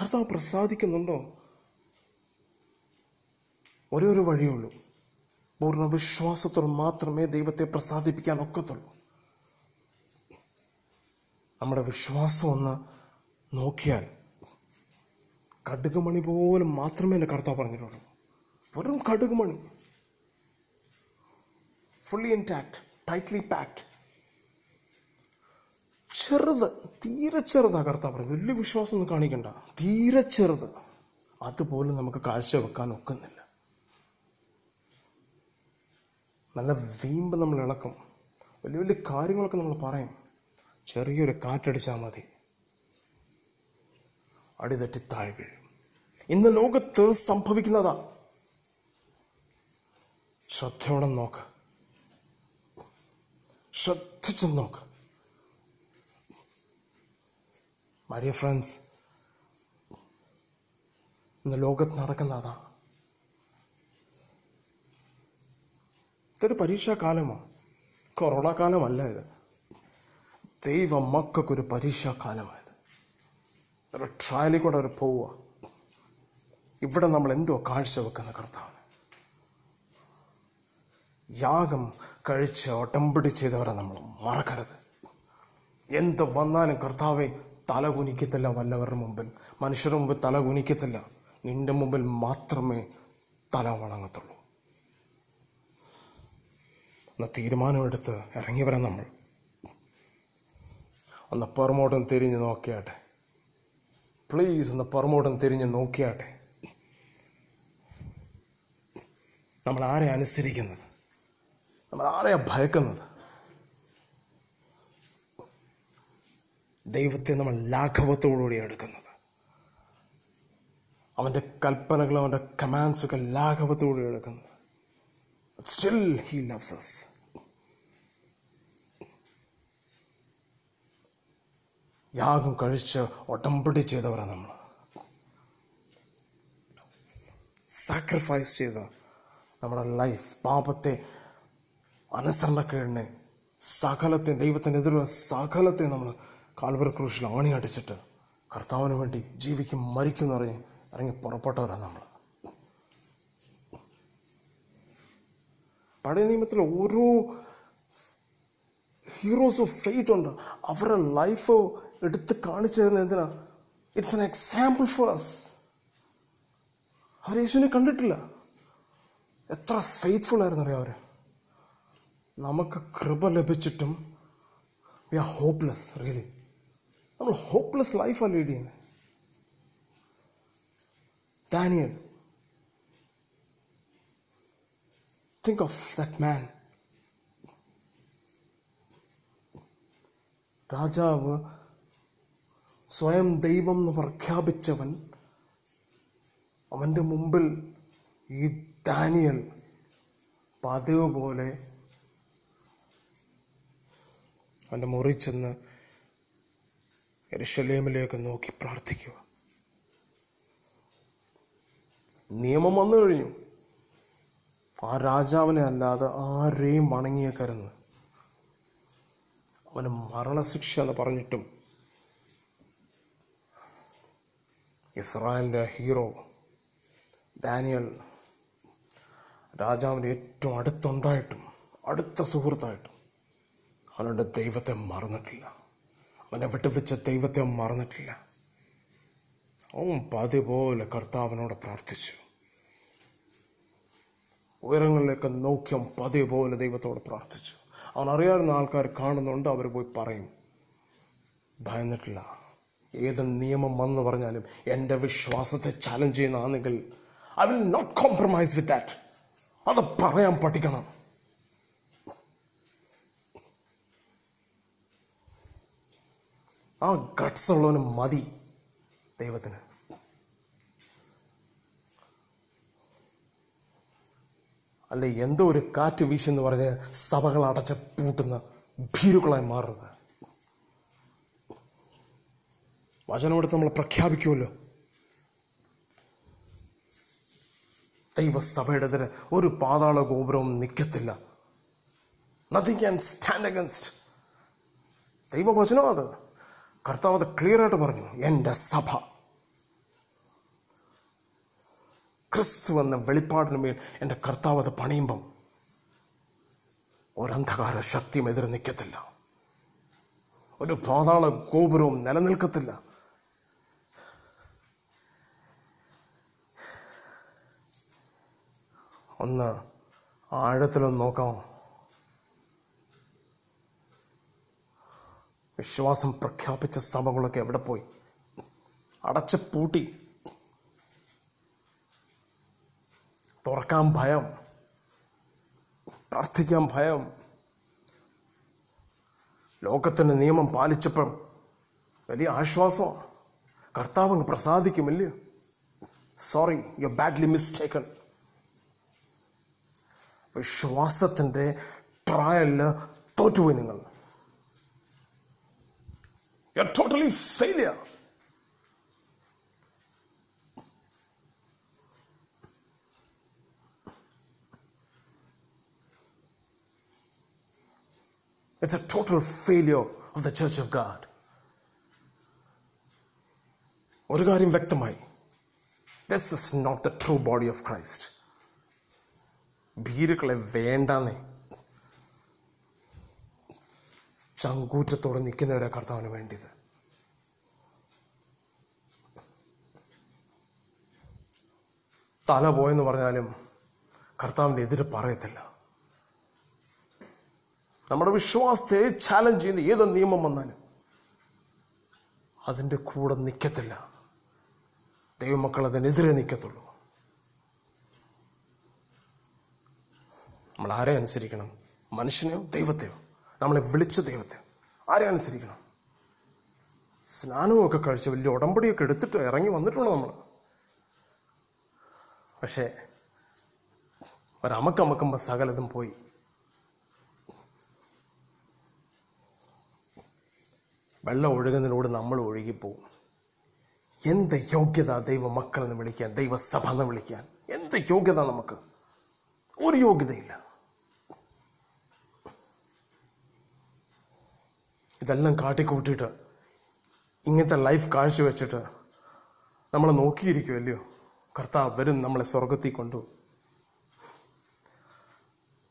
കർത്താവ് പ്രസാദിക്കുന്നുണ്ടോ? ഒരേ ഒരു വഴിയുള്ളൂ പൂർണ വിശ്വാസത്തോട് മാത്രമേ ദൈവത്തെ പ്രസാദിപ്പിക്കാൻ ഒക്കത്തുള്ളൂ. നമ്മുടെ വിശ്വാസം ഒന്ന് നോക്കിയാൽ കടുകുമണി പോലും മാത്രമേ എന്റെ കർത്താവ് പറഞ്ഞിട്ടുള്ളൂ. വെറും കടുകുമണി. ഫുള്ളി ഇൻടാക്ട് ടൈറ്റ്ലി പാക്ഡ് ചെറുത് തീരെ ചെറുതാ കർത്താവ് പറയും വലിയ വിശ്വാസം ഒന്നും കാണിക്കണ്ട. തീരെ ചെറുത്. അതുപോലും നമുക്ക് കാഴ്ച വെക്കാൻ ഒക്കുന്നില്ല. നല്ല വീമ്പ് നമ്മൾ ഇളക്കും. വലിയ വലിയ കാര്യങ്ങളൊക്കെ നമ്മൾ പറയും. ചെറിയൊരു കാറ്റടിച്ചാൽ മതി. അടിതെറ്റി താഴെ വീഴും. ഇന്ന് ലോകത്ത് സംഭവിക്കുന്നതാ. ശ്രദ്ധയോടെ നോക്ക്. ശ്രദ്ധിച്ചു നോക്ക്. മരിയ ഫ്രണ്ട്സ് ഇന്ന് ലോകത്ത് നടക്കുന്ന അതാ. ഇതൊരു പരീക്ഷാ കാലമാണ് കൊറോണ കാലമല്ല ഇത്. ദൈവ മക്കൾക്കൊരു പരീക്ഷാ കാലമായത് ഒരു ട്രയലിൽ കൂടെ അവർ പോവുക ഇവിടെ നമ്മൾ എന്തോ കാഴ്ചവെക്കുന്ന കർത്താവ്? യാഗം കഴിച്ച് ഒട്ടമ്പടി ചെയ്തവരെ നമ്മൾ മറക്കരുത്. എന്ത് വന്നാലും കർത്താവെ തല കുനിക്കത്തില്ല വല്ലവരുടെ മുമ്പിൽ. മനുഷ്യരുടെ മുമ്പിൽ തല കുനിക്കത്തില്ല. നിന്റെ മുമ്പിൽ മാത്രമേ തല വണങ്ങത്തുള്ളൂ. ഒന്ന് തീരുമാനമെടുത്ത് ഇറങ്ങി വരാം നമ്മൾ. ഒന്ന് പുറമോട്ടും തിരിഞ്ഞ് നോക്കിയാട്ടെ. പ്ലീസ് ഒന്ന് പുറമോട്ടും തിരിഞ്ഞ് നോക്കിയാട്ടെ. നമ്മൾ ആരെ അനുസരിക്കുന്നത്? നമ്മൾ ആരെയാണ് ഭയക്കുന്നത്? ദൈവത്തെ നമ്മൾ ലാഘവത്തോടുകൂടി എടുക്കുന്നത്. അവന്റെ കൽപ്പനകൾ അവന്റെ കമാൻഡ്സൊക്കെ ലാഘവത്തോടുകൂടി എടുക്കുന്നത്. സ്റ്റിൽ ഹി ലവ്സ് അസ് യാഗം കഴിച്ച് ഒടമ്പടി ചെയ്തവരാണ് നമ്മൾ. സാക്രിഫൈസ് ചെയ്ത നമ്മുടെ ലൈഫ് പാപത്തെ അനുസരണക്കേടിനെ സകലത്തെ ദൈവത്തിനെതിരുള്ള സകലത്തെ നമ്മൾ കാൽവര ക്രൂശിൽ ആണി അടിച്ചിട്ട് കർത്താവിന് വേണ്ടി ജീവിക്കും മരിക്കും എന്ന് പറഞ്ഞ് ഇറങ്ങി പുറപ്പെട്ടവരാണ് നമ്മൾ പഴയ നിയമത്തിൽ ഓരോ ഹീറോസ് ഓഫ് ഫെയ്ത്ത് ഉണ്ട്. അവരുടെ ലൈഫ് എടുത്ത് കാണിച്ചു തരുന്നത് എന്തിനാ? It's an example for us അവർ യേശുവിനെ കണ്ടിട്ടില്ല. എത്ര ഫെയ്ത്ത്ഫുൾ ആയിരുന്നു അറിയാം അവർ നമുക്ക് കൃപ ലഭിച്ചിട്ടും വി ആർ ഹോപ്പ്ലെസ് റിയലി നമ്മൾ ഹോപ്പ്ലെസ് ലൈഫാണ് ലീഡ് ചെയ്യുന്നത് Daniel think of that man രാജാവ് സ്വയം ദൈവം എന്ന് പ്രഖ്യാപിച്ചവൻ അവന്റെ മുമ്പിൽ ഈ ദാനിയൽ പതിവ് പോലെ അവന്റെ മുറി ചെന്ന് എരുഷലേമിലേക്ക് നോക്കി പ്രാർത്ഥിക്കുക. നിയമം വന്നു കഴിഞ്ഞു. ആ രാജാവിനെ അല്ലാതെ ആരെയും വണങ്ങിയേക്കരുന്ന് അവന് മരണശിക്ഷ എന്ന് പറഞ്ഞിട്ടും ഇസ്രായേലിന്റെ ഹീറോ ദാനിയൽ രാജാവിന്റെ ഏറ്റവും അടുത്തുണ്ടായിട്ടും അടുത്ത സുഹൃത്തായിട്ടും അവനുടെ ദൈവത്തെ മറന്നിട്ടില്ല. അവനെ വിട്ടുവെച്ച ദൈവത്തെ മറന്നിട്ടില്ല. അവൻ പതിപോലെ കർത്താവിനോട് പ്രാർത്ഥിച്ചു. ഉയരങ്ങളിലേക്ക് നോക്കി അവൻ പതിപോലെ ദൈവത്തോട് പ്രാർത്ഥിച്ചു. അവൻ അറിയാവുന്ന ആൾക്കാർ കാണുന്നുണ്ട് അവർ പോയി പറയും ഭയന്നിട്ടില്ല. ഏത് നിയമം വന്നു പറഞ്ഞാലും എന്റെ വിശ്വാസത്തെ challenge ചെയ്യുന്നതാണെങ്കിൽ I will not compromise with that അത് പറയാൻ പഠിക്കണം. ആ ഗട്ട്സ് ഉള്ളവന് മതി ദൈവത്തിന്. അല്ലെ എന്തോ ഒരു കാറ്റ് വീശെന്ന് പറഞ്ഞ് സഭകൾ അടച്ച പൂട്ടുന്ന ഭീരുക്കളായി മാറുന്നത്. വചനമെടുത്ത് നമ്മൾ പ്രഖ്യാപിക്കുമല്ലോ. ദൈവസഭയുടെ എതിരെ ഒരു പാതാള ഗോപുരവും നിൽക്കത്തില്ല നത്തിങ് ക്യാൻ സ്റ്റാൻഡ് അഗൻസ്റ്റ് ദൈവവചനം അത്. കർത്താവ് അത് ക്ലിയർ ആയിട്ട് പറഞ്ഞു. എന്റെ സഭ. ക്രിസ്തു എന്ന വെളിപ്പാടിന് മേൽ എന്റെ കർത്താവ് അത് പണിയുമ്പം ഒരന്ധകാര ശക്തിയും എതിർ നിൽക്കത്തില്ല. ഒരു പാതാള ഗോപുരവും നിലനിൽക്കത്തില്ല. ഒന്ന് ആഴത്തിലൊന്ന് നോക്കാമോ വിശ്വാസം പ്രഖ്യാപിച്ച സഭകളൊക്കെ എവിടെ പോയി? അടച്ച പൂട്ടി. തുറക്കാൻ ഭയം. പ്രാർത്ഥിക്കാൻ ഭയം. ലോകത്തിന്റെ നിയമം പാലിച്ചപ്പം വലിയ ആശ്വാസമാണ് കർത്താവ് അങ്ങ് പ്രസാദിക്കുമല്ലേ? സോറി യു ബാഡ്ലി മിസ്റ്റേക്കൺ വിശ്വാസത്തിന്റെ ട്രയലിൽ തോറ്റുപോയി നിങ്ങൾ. You are totally failure It's a total failure of the Church of God. ഒരു കാര്യം വ്യക്തമായി this is not the true body of Christ ഭീരുക്കളെ വേണ്ടാന്നേ. ചങ്കൂറ്റത്തോടെ നിൽക്കുന്നവരെ കർത്താവിന് വേണ്ടിയത്. തല പോയെന്ന് പറഞ്ഞാലും കർത്താവിന്റെ എതിര് പറയത്തില്ല. നമ്മുടെ വിശ്വാസത്തെ ചാലഞ്ച് ചെയ്യുന്ന ഏത് നിയമം വന്നാലും അതിന്റെ കൂടെ നിൽക്കത്തില്ല. ദൈവമക്കൾ അതിനെതിരെ നിൽക്കത്തുള്ളൂ. നമ്മൾ ആരെ അനുസരിക്കണം? മനുഷ്യനെയോ ദൈവത്തെയോ? നമ്മളെ വിളിച്ച ദൈവത്തെ. ആരെ അനുസരിക്കണം? സ്നാനവും ഒക്കെ കഴിച്ച് വലിയ ഉടമ്പടിയൊക്കെ എടുത്തിട്ട് ഇറങ്ങി വന്നിട്ടുള്ളൂ നമ്മൾ പക്ഷേ ഒരമക്കമക്കുമ്പോൾ സകലതും പോയി. വെള്ളം ഒഴുകുന്നതിനോട് നമ്മൾ ഒഴുകിപ്പോവും. എന്ത് യോഗ്യത ദൈവ മക്കളെന്ന് വിളിക്കാൻ ദൈവസഭ എന്ന് വിളിക്കാൻ? എന്ത് യോഗ്യത നമുക്ക്? ഒരു യോഗ്യതയില്ല. ഇതെല്ലാം കാട്ടിക്കൂട്ടിയിട്ട് ഇങ്ങനത്തെ ലൈഫ് കാഴ്ചവെച്ചിട്ട് നമ്മൾ നോക്കിയിരിക്കുമല്ലയോ കർത്താവ് വരും നമ്മളെ സ്വർഗത്തിൽ കൊണ്ടു.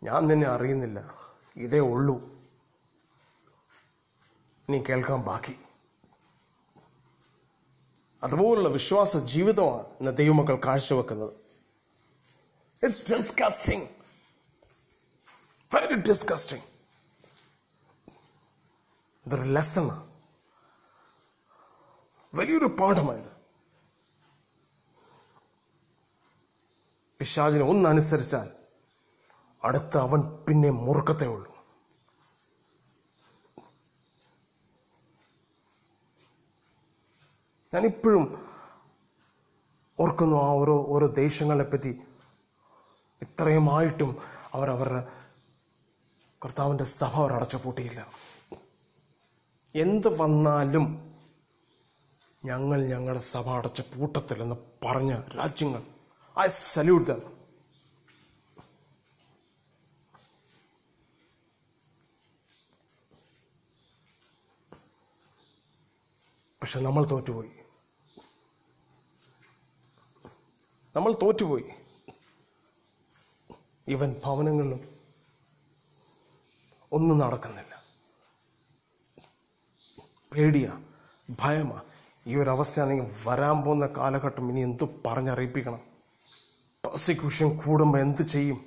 ഞാൻ നിന്നെ അറിയുന്നില്ല. ഇതേ ഉള്ളൂ. നീ കേൾക്കാൻ ബാക്കി. അതുപോലുള്ള വിശ്വാസ ജീവിതമാണ് ഇന്ന് ദൈവമക്കൾ കാഴ്ചവെക്കുന്നത്. ഇറ്റ്സ് ഡിസ്കസ്റ്റിംഗ് വെരി ഡിസ്കസ്റ്റിംഗ് ഇതൊരു ലെസണ് വലിയൊരു പാഠമായത്. പിശാചിനെ ഒന്നനുസരിച്ചാൽ അടുത്ത അവൻ പിന്നെ മുറുക്കത്തേ ഉള്ളൂ. ഞാനിപ്പോഴും ഓർക്കുന്നു ആ ഓരോ ഓരോ ദേശങ്ങളെ പറ്റി. ഇത്രയുമായിട്ടും അവർ അവരുടെ കർത്താവിന്റെ സഭ അവർ അടച്ചു പൂട്ടിയില്ല. എന്ത് വന്നാലും ഞങ്ങൾ ഞങ്ങളുടെ സഭ അടച്ച പൂട്ടത്തില്ലെന്ന് പറഞ്ഞ രാജ്യങ്ങൾ. ഐ സല്യൂട്ട് ദം പക്ഷെ നമ്മൾ തോറ്റുപോയി. നമ്മൾ തോറ്റുപോയി. ഇവൻ ഭവനങ്ങളിലും ഒന്നും നടക്കുന്നില്ല. പേടിയാ ഭയമാ. ഈ ഒരു അവസ്ഥയാണെങ്കിൽ വരാൻ പോകുന്ന കാലഘട്ടം ഇനി എന്തു പറഞ്ഞറിയിപ്പിക്കണം? പ്രോസിക്യൂഷൻ കൂടുമ്പോൾ എന്ത് ചെയ്യും?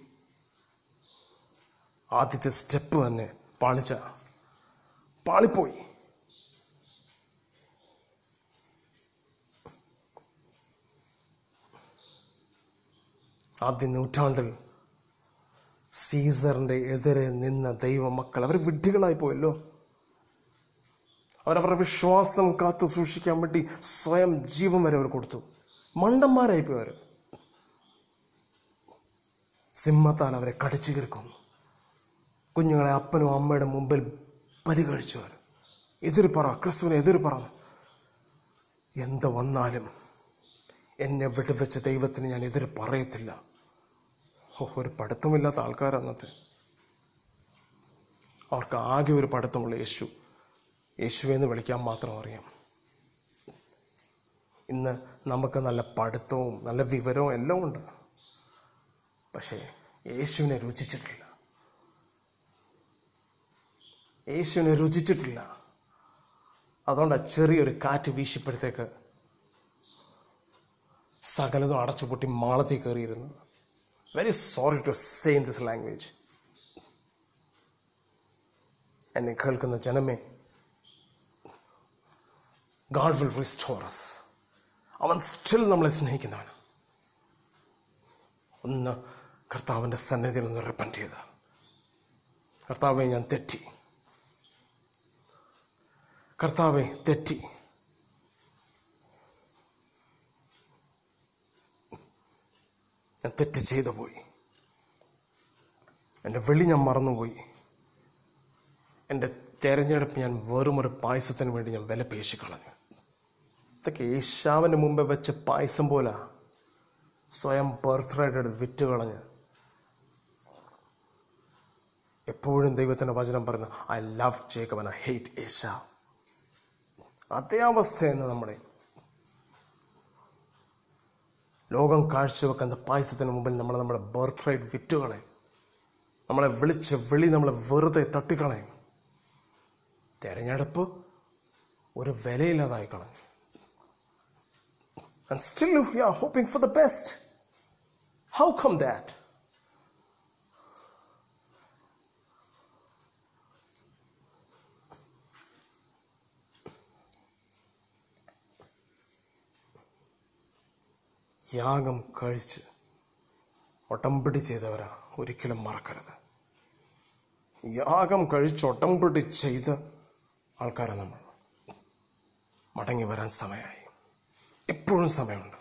ആദ്യത്തെ സ്റ്റെപ്പ് തന്നെ പാളിച്ച. പാളിപ്പോയി. ആദ്യ നൂറ്റാണ്ടിൽ സീസറിന്റെ എതിരെ നിന്ന ദൈവമക്കൾ അവർ വിഡ്ഢികളായി പോയല്ലോ. അവരവരുടെ വിശ്വാസം കാത്തു സൂക്ഷിക്കാൻ വേണ്ടി സ്വയം ജീവൻ വരെ അവർ കൊടുത്തു. മണ്ടന്മാരായിപ്പോയി അവർ സിംഹത്താൻ അവരെ കടിച്ചു കീർക്കുന്നു കുഞ്ഞുങ്ങളെ അപ്പനും അമ്മയുടെ മുമ്പിൽ ബലി കഴിച്ചു അവർ എതിര് പറ ക്രിസ്തുവിനെ എതിര് പറ എന്ത് വന്നാലും എന്നെ വിടുവെച്ച ദൈവത്തിന് ഞാൻ എതിര് പറയത്തില്ല ഒരു പഠിത്തമില്ലാത്ത ആൾക്കാരന്നത്തെ അവർക്ക് ആകെ ഒരു പഠിത്തമുള്ള യേശു. യേശുവെന്ന് വിളിക്കാൻ മാത്രം അറിയാം. ഇന്ന് നമുക്ക് നല്ല പഠിത്തവും നല്ല വിവരവും എല്ലാം ഉണ്ട്. പക്ഷേ യേശുവിനെ രുചിച്ചിട്ടില്ല. യേശുവിനെ രുചിച്ചിട്ടില്ല. അതുകൊണ്ടാണ് ചെറിയൊരു കാറ്റ് വീശിപ്പോഴത്തേക്ക് സകലതും അടച്ചുപൊട്ടി മാളത്തിൽ കയറിയിരുന്നു very sorry to say in this language എന്നെ കേൾക്കുന്ന ജനമേ ഗാഡ് വിൽ റിസ്റ്റോർ അസ് അവൻ സ്റ്റിൽ നമ്മളെ സ്നേഹിക്കുന്നവൻ. ഒന്ന് കർത്താവിന്റെ സന്നിധിയിൽ ഒന്ന് റിപ്പന്റ് ചെയ്ത്. കർത്താവെ ഞാൻ തെറ്റി. കർത്താവെ തെറ്റി. ഞാൻ തെറ്റ് ചെയ്തു പോയി. എന്റെ വെളി ഞാൻ മറന്നുപോയി. എന്റെ തെരഞ്ഞെടുപ്പ് ഞാൻ വെറുമൊരു പായസത്തിന് വേണ്ടി ഞാൻ വില പേശിക്കളഞ്ഞു. ഇതൊക്കെ ഏശാവിന്റെ മുമ്പേ വെച്ച് പായസം പോലെ. സ്വയം ബർത്ത് റൈഡ് എടുത്ത് വിറ്റ് കളഞ്ഞ്. എപ്പോഴും ദൈവത്തിന്റെ വചനം പറഞ്ഞു I love Jacob I hate Esau അതേ അവസ്ഥയെന്ന് നമ്മുടെ. ലോകം കാഴ്ചവെക്കുന്ന പായസത്തിന് മുമ്പിൽ നമ്മൾ നമ്മുടെ ബർത്ത് റൈറ്റ് വിറ്റുകളെ നമ്മളെ വിളിച്ച് വിളി നമ്മളെ വെറുതെ തട്ടിക്കളയും. തെരഞ്ഞെടുപ്പ് ഒരു വിലയില്ലാതായി കളഞ്ഞു And still we are hoping for the best. How come that? യാഗം കഴിച്ച് ഒട്ടംപിടി ചെയ്തവരാ ഒരിക്കലും മറക്കരുത് യാഗം കഴിച്ച് ഒട്ടംപിടി ചെയ്ത ആൾക്കാരാണ് നമ്മൾ മടങ്ങി വരാൻ സമയമായി ഇപ്പോഴും സമയമുണ്ട്.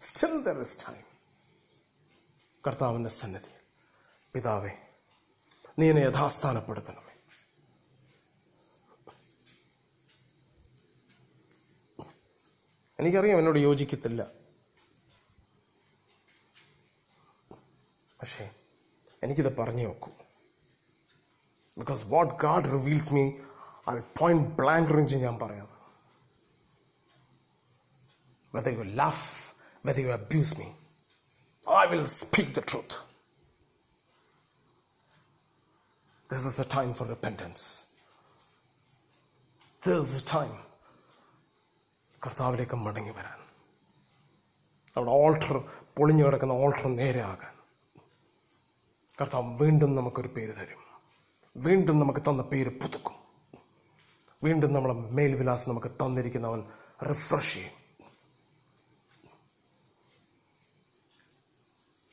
സ്റ്റിൽ ദർ ഇസ് ടൈം കർത്താവിന്റെ സന്നിധി പിതാവേ നീ എന്നെ യഥാസ്ഥാനപ്പെടുത്തണമേ. എനിക്കറിയാം എന്നോട് യോജിക്കത്തില്ല. പക്ഷേ എനിക്കിത് പറഞ്ഞു നോക്കൂ. Because what God reveals me ആ പോയിന്റ് ബ്ലാങ്ക് റേഞ്ച് ഞാൻ പറയാം. Whether you laugh, whether you abuse me, I will speak the truth. This is a time for repentance. This is a time കർത്താവിലേക്ക് മടങ്ങി വരാൻ. നമ്മുടെ ഓൾട്ടർ പൊളിഞ്ഞു കിടക്കുന്ന alter നേരെയാകാൻ. കർത്താവ് വീണ്ടും നമുക്കൊരു പേര് തരും. വീണ്ടും നമുക്ക് തന്ന പേര് പുതുക്കും. വീണ്ടും നമ്മളെ മേൽവിലാസം നമുക്ക് തന്നിരിക്കുന്നവൻ റിഫ്രഷ് ചെയ്യും.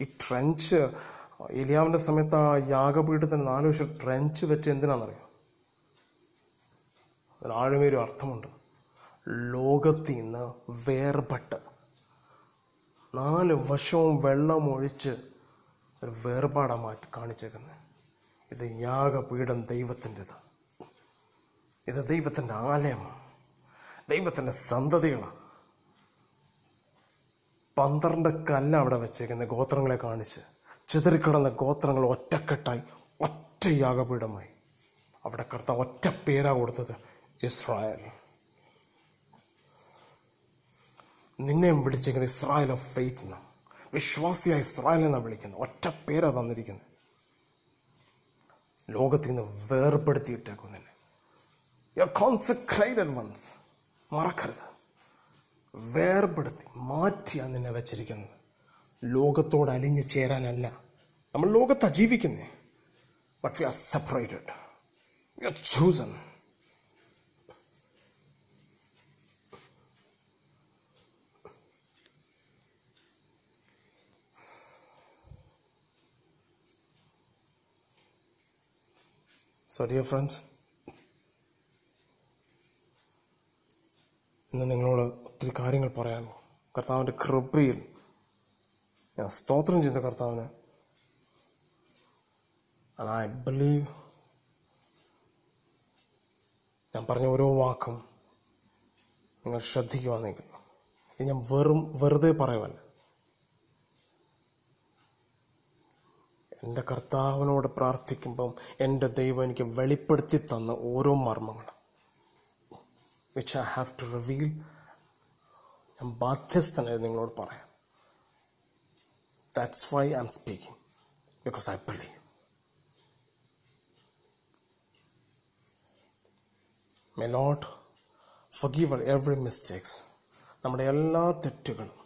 ഈ ട്രെഞ്ച് എലിയാവിന്റെ സമയത്ത് ആ യാഗപീഠത്തിന് നാല് വർഷം ട്രെഞ്ച് വെച്ച് എന്തിനാണെന്നറിയോ? അതിന് ഒരു അർത്ഥമുണ്ട്. ലോകത്തിൽ നിന്ന് വേർപെട്ട്. നാല് വശവും വെള്ളം ഒഴിച്ച് ഒരു വേർപാടാ മാറ്റി കാണിച്ചേക്കുന്നത് ഇത് യാഗപീഠം ദൈവത്തിന്റെത്. ഇത് ദൈവത്തിന്റെ ആലയമാണ് ദൈവത്തിന്റെ സന്തതികളാണ്. പന്ത്രണ്ട് കല്ല് അവിടെ വെച്ചേക്കുന്ന ഗോത്രങ്ങളെ കാണിച്ച്. ചിതറിക്കിടന്ന ഗോത്രങ്ങൾ ഒറ്റക്കെട്ടായി ഒറ്റ യാഗപീഠമായി അവിടെ കർത്താവ് ഒറ്റ പേരാ കൊടുത്തത് ഇസ്രായേൽ. നിന്നെയും വിളിച്ചേക്കുന്നത് ഇസ്രായേൽ ഓഫ് ഫെയ്ത്ത് എന്നാണ് വിശ്വാസിയായ ഇസ്രായേൽ എന്നാണ് വിളിക്കുന്നത് ഒറ്റ പേരാ തന്നിരിക്കുന്നത് ലോകത്തിൽ നിന്ന്. വേർപെടുത്തിയിട്ടേക്കും നിന്നെ യു വൺസ് മറക്കരുത്. വേർപെടുത്തി മാറ്റിയാണ് നിന്നെ വെച്ചിരിക്കുന്നത്. ലോകത്തോട് അലിഞ്ഞു ചേരാനല്ല. നമ്മൾ ലോകത്താണ് ജീവിക്കുന്നേ. But we are separated we are chosen So, dear friends, ഇന്ന് നിങ്ങളോട് ഒത്തിരി കാര്യങ്ങൾ പറയാനോ കർത്താവിന്റെ കൃപയിൽ ഞാൻ സ്തോത്രം ചെയ്യുന്ന കർത്താവിന്. അത് ഐ ബിലീവ് ഞാൻ പറഞ്ഞ ഓരോ വാക്കും നിങ്ങൾ ശ്രദ്ധിക്കുവാണെങ്കിൽ ഇത് ഞാൻ വെറും വെറുതെ പറയുമല്ല എന്റെ കർത്താവിനോട് പ്രാർത്ഥിക്കുമ്പം എന്റെ ദൈവം എനിക്ക് വെളിപ്പെടുത്തി തന്ന ഓരോ മർമ്മങ്ങളും. Which I have to reveal ഞാൻ ബാധ്യസ്ഥനായി നിങ്ങളോട് പറയാം. That's why I am speaking because I believe may Lord forgive every mistakes നമ്മുടെ എല്ലാ തെറ്റുകളും.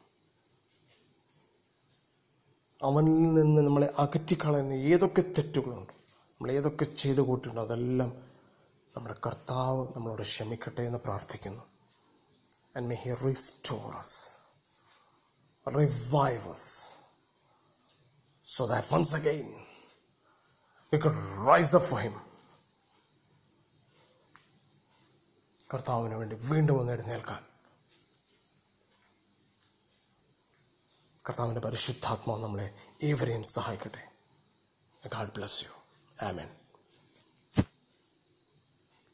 അവനിൽ നിന്ന് നമ്മളെ അകറ്റിക്കളയുന്ന ഏതൊക്കെ തെറ്റുകളുണ്ട് നമ്മൾ ഏതൊക്കെ ചെയ്തു കൂട്ടിയുണ്ടോ അതെല്ലാം നമ്മുടെ കർത്താവ് നമ്മളോട് ക്ഷമിക്കട്ടെ എന്ന് പ്രാർത്ഥിക്കുന്നു. And may he restores revives so that once again we could rise up for him കർത്താവിന് വേണ്ടി വീണ്ടും ഒന്ന് എഴുന്നേൽക്കാൻ. കർത്താവിന്റെ പരിശുദ്ധാത്മാവ് നമ്മളെ ഏവരെയും സഹായിക്കട്ടെ. God bless you amen